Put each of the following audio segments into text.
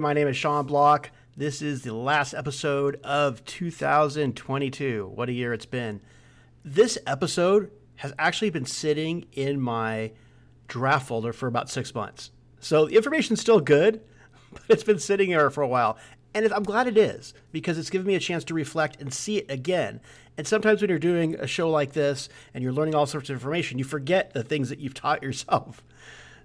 My name is Sean Bloch. This is the last episode of 2022. What a year it's been. This episode has actually been sitting in my draft folder for about six months. So the information's still good, but it's been sitting there for a while. And I'm glad it is because it's given me a chance to reflect and see it again. And sometimes when you're doing a show like this and you're learning all sorts of information, you forget the things that you've taught yourself.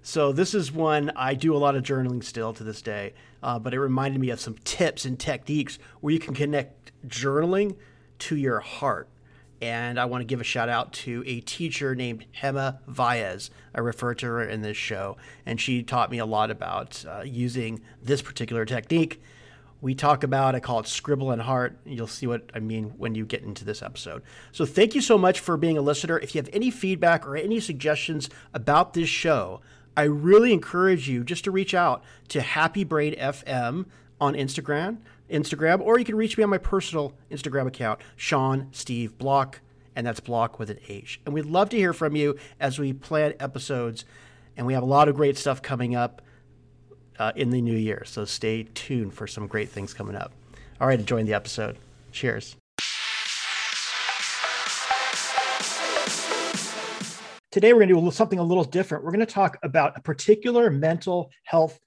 So this is one I do a lot of journaling still to this day, uh, but it reminded me of some tips and techniques where you can connect journaling to your heart. And I want to give a shout out to a teacher named Hema Vyas. I refer to her in this show, and she taught me a lot about uh, using this particular technique. We talk about, I call it scribble and heart. You'll see what I mean when you get into this episode. So, thank you so much for being a listener. If you have any feedback or any suggestions about this show, I really encourage you just to reach out to Happy Brain FM on Instagram, Instagram, or you can reach me on my personal Instagram account, Sean Steve Bloch, and that's Bloch with an H. And we'd love to hear from you as we plan episodes, and we have a lot of great stuff coming up uh, in the new year. So stay tuned for some great things coming up. All right, enjoying the episode. Cheers. Today, we're going to do something a little different. We're going to talk about a particular mental health,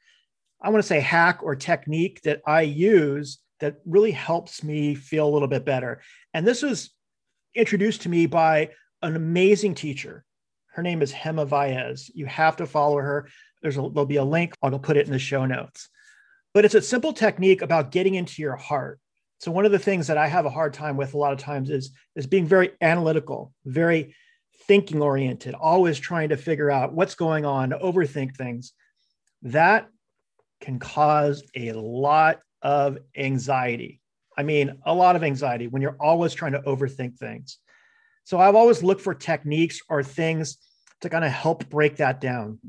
I want to say hack or technique that I use that really helps me feel a little bit better. And this was introduced to me by an amazing teacher. Her name is Hema Vyas. You have to follow her. There's a, there'll be a link. I'll put it in the show notes. But it's a simple technique about getting into your heart. So one of the things that I have a hard time with a lot of times is is being very analytical, very thinking oriented, always trying to figure out what's going on, overthink things, that can cause a lot of anxiety. I mean, a lot of anxiety when you're always trying to overthink things. So I've always looked for techniques or things to kind of help break that down.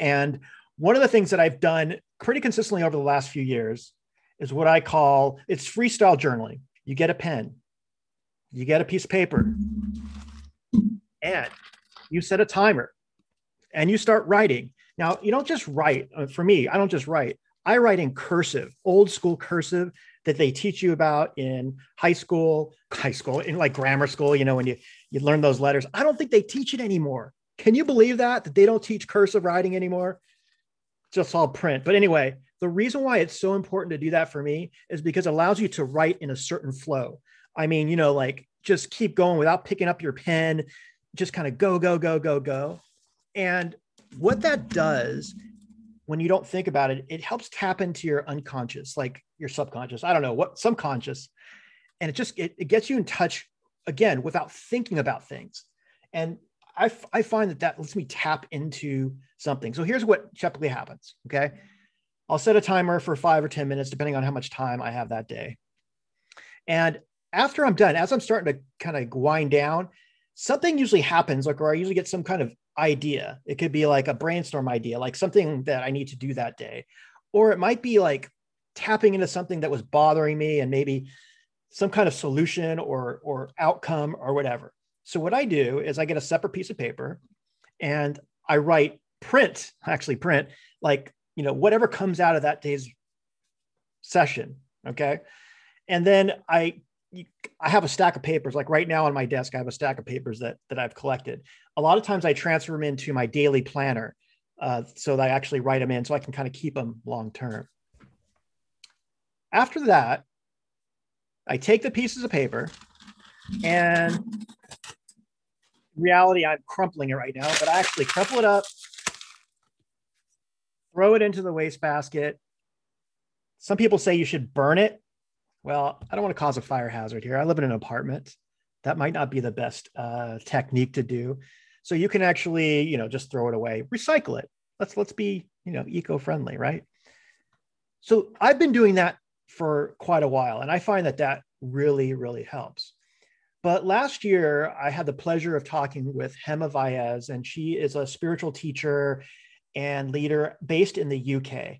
And one of the things that I've done pretty consistently over the last few years is what I call it's freestyle journaling. You get a pen, you get a piece of paper, you set a timer and you start writing. Now, you don't just write. Uh, for me, I don't just write. I write in cursive, old school cursive that they teach you about in high school, high school, in like grammar school, you know, when you, you learn those letters. I don't think they teach it anymore. Can you believe that? That they don't teach cursive writing anymore? Just all print. But anyway, the reason why it's so important to do that for me is because it allows you to write in a certain flow. I mean, you know, like just keep going without picking up your pen, just kind of go, go, go, go, go. And what that does when you don't think about it, it helps tap into your unconscious, like your subconscious. I don't know what subconscious. And it just it, it gets you in touch again without thinking about things. And I, I find that that lets me tap into something. So here's what typically happens. Okay. I'll set a timer for five or 10 minutes, depending on how much time I have that day. And after I'm done, as I'm starting to kind of wind down, something usually happens like or i usually get some kind of idea. It could be like a brainstorm idea like something that i need to do that day. Or it might be like tapping into something that was bothering me and maybe some kind of solution or or outcome or whatever. So what i do is i get a separate piece of paper and i write print actually print like you know whatever comes out of that day's session okay? And then i I have a stack of papers. Like right now on my desk, I have a stack of papers that that I've collected. A lot of times, I transfer them into my daily planner, uh, so that I actually write them in, so I can kind of keep them long term. After that, I take the pieces of paper, and reality, I'm crumpling it right now, but I actually crumple it up, throw it into the wastebasket. Some people say you should burn it well, I don't want to cause a fire hazard here. I live in an apartment. That might not be the best uh, technique to do. So you can actually, you know, just throw it away, recycle it. Let's let's be, you know, eco-friendly, right? So I've been doing that for quite a while, and I find that that really, really helps. But last year, I had the pleasure of talking with Hema Vyas, and she is a spiritual teacher and leader based in the UK.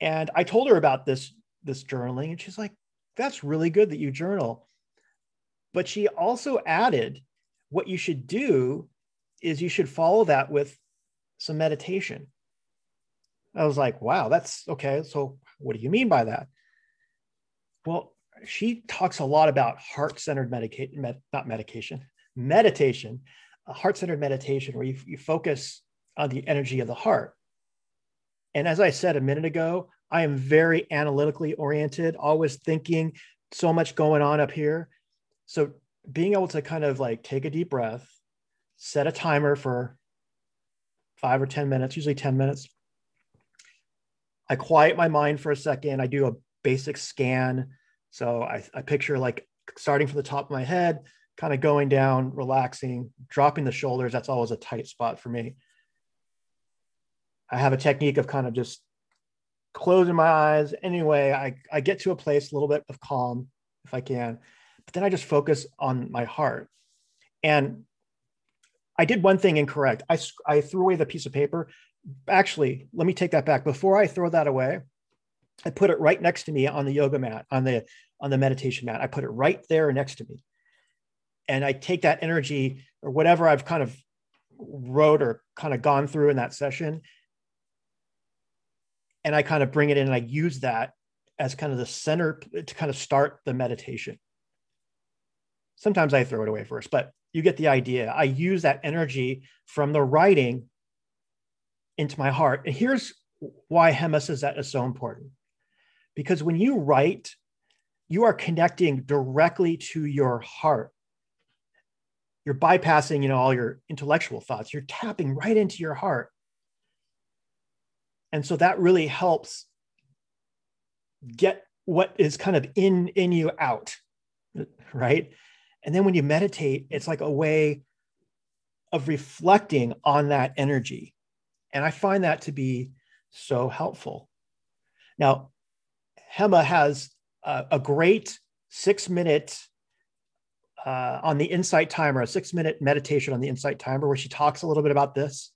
And I told her about this this journaling and she's like that's really good that you journal but she also added what you should do is you should follow that with some meditation I was like, wow, that's okay. So, what do you mean by that? Well, she talks a lot about heart centered medication, med- not medication, meditation, heart centered meditation, where you, you focus on the energy of the heart. And as I said a minute ago, I am very analytically oriented, always thinking, so much going on up here. So, being able to kind of like take a deep breath, set a timer for five or 10 minutes, usually 10 minutes. I quiet my mind for a second. I do a basic scan. So I, I picture like starting from the top of my head, kind of going down, relaxing, dropping the shoulders. That's always a tight spot for me. I have a technique of kind of just closing my eyes. Anyway, I, I get to a place a little bit of calm if I can, but then I just focus on my heart. And I did one thing incorrect. I, I threw away the piece of paper. Actually, let me take that back. Before I throw that away, I put it right next to me on the yoga mat, on the on the meditation mat. I put it right there next to me. And I take that energy or whatever I've kind of wrote or kind of gone through in that session. And I kind of bring it in and I use that as kind of the center to kind of start the meditation. Sometimes I throw it away first, but you get the idea. I use that energy from the writing into my heart. And here's why that is so important. Because when you write, you are connecting directly to your heart. You're bypassing, you know, all your intellectual thoughts. You're tapping right into your heart. And so that really helps get what is kind of in in you out, right? And then when you meditate, it's like a way of reflecting on that energy. And I find that to be so helpful. Now, Hema has a, a great six minute uh, on the insight timer, a six minute meditation on the insight timer, where she talks a little bit about this.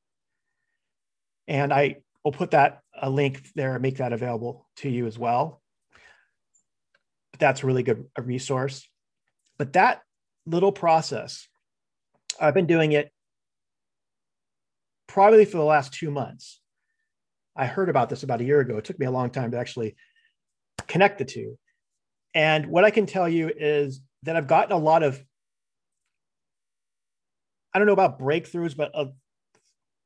And I will put that a link there and make that available to you as well. But that's a really good a resource. But that little process. I've been doing it probably for the last two months. I heard about this about a year ago. It took me a long time to actually connect the two. And what I can tell you is that I've gotten a lot of, I don't know about breakthroughs, but uh,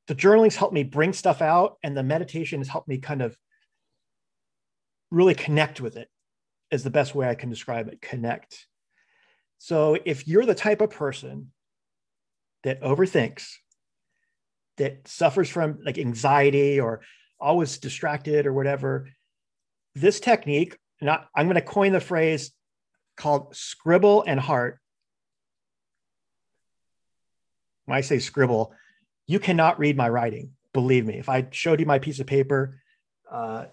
the journaling's helped me bring stuff out, and the meditation has helped me kind of really connect with it, is the best way I can describe it connect. So if you're the type of person that overthinks, that suffers from like anxiety or always distracted or whatever, this technique, not I'm going to coin the phrase called scribble and heart. When I say scribble, you cannot read my writing. Believe me, if I showed you my piece of paper, uh,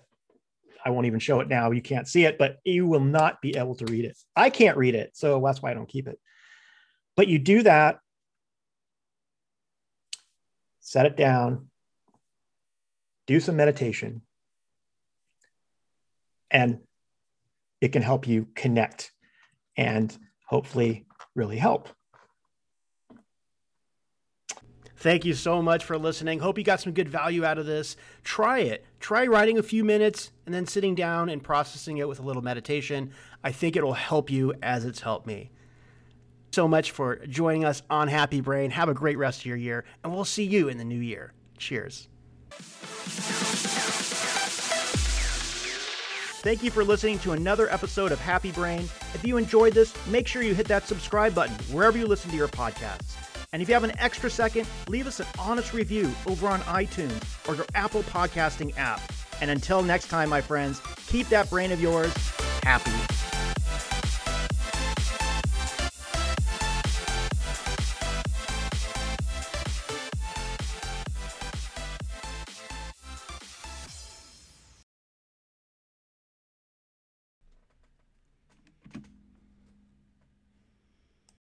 I won't even show it now. You can't see it, but you will not be able to read it. I can't read it. So that's why I don't keep it. But you do that, set it down, do some meditation, and it can help you connect and hopefully really help. Thank you so much for listening. Hope you got some good value out of this. Try it. Try writing a few minutes and then sitting down and processing it with a little meditation. I think it will help you as it's helped me. So much for joining us on Happy Brain. Have a great rest of your year, and we'll see you in the new year. Cheers. Thank you for listening to another episode of Happy Brain. If you enjoyed this, make sure you hit that subscribe button wherever you listen to your podcasts. And if you have an extra second, leave us an honest review over on iTunes or your Apple podcasting app. And until next time, my friends, keep that brain of yours happy.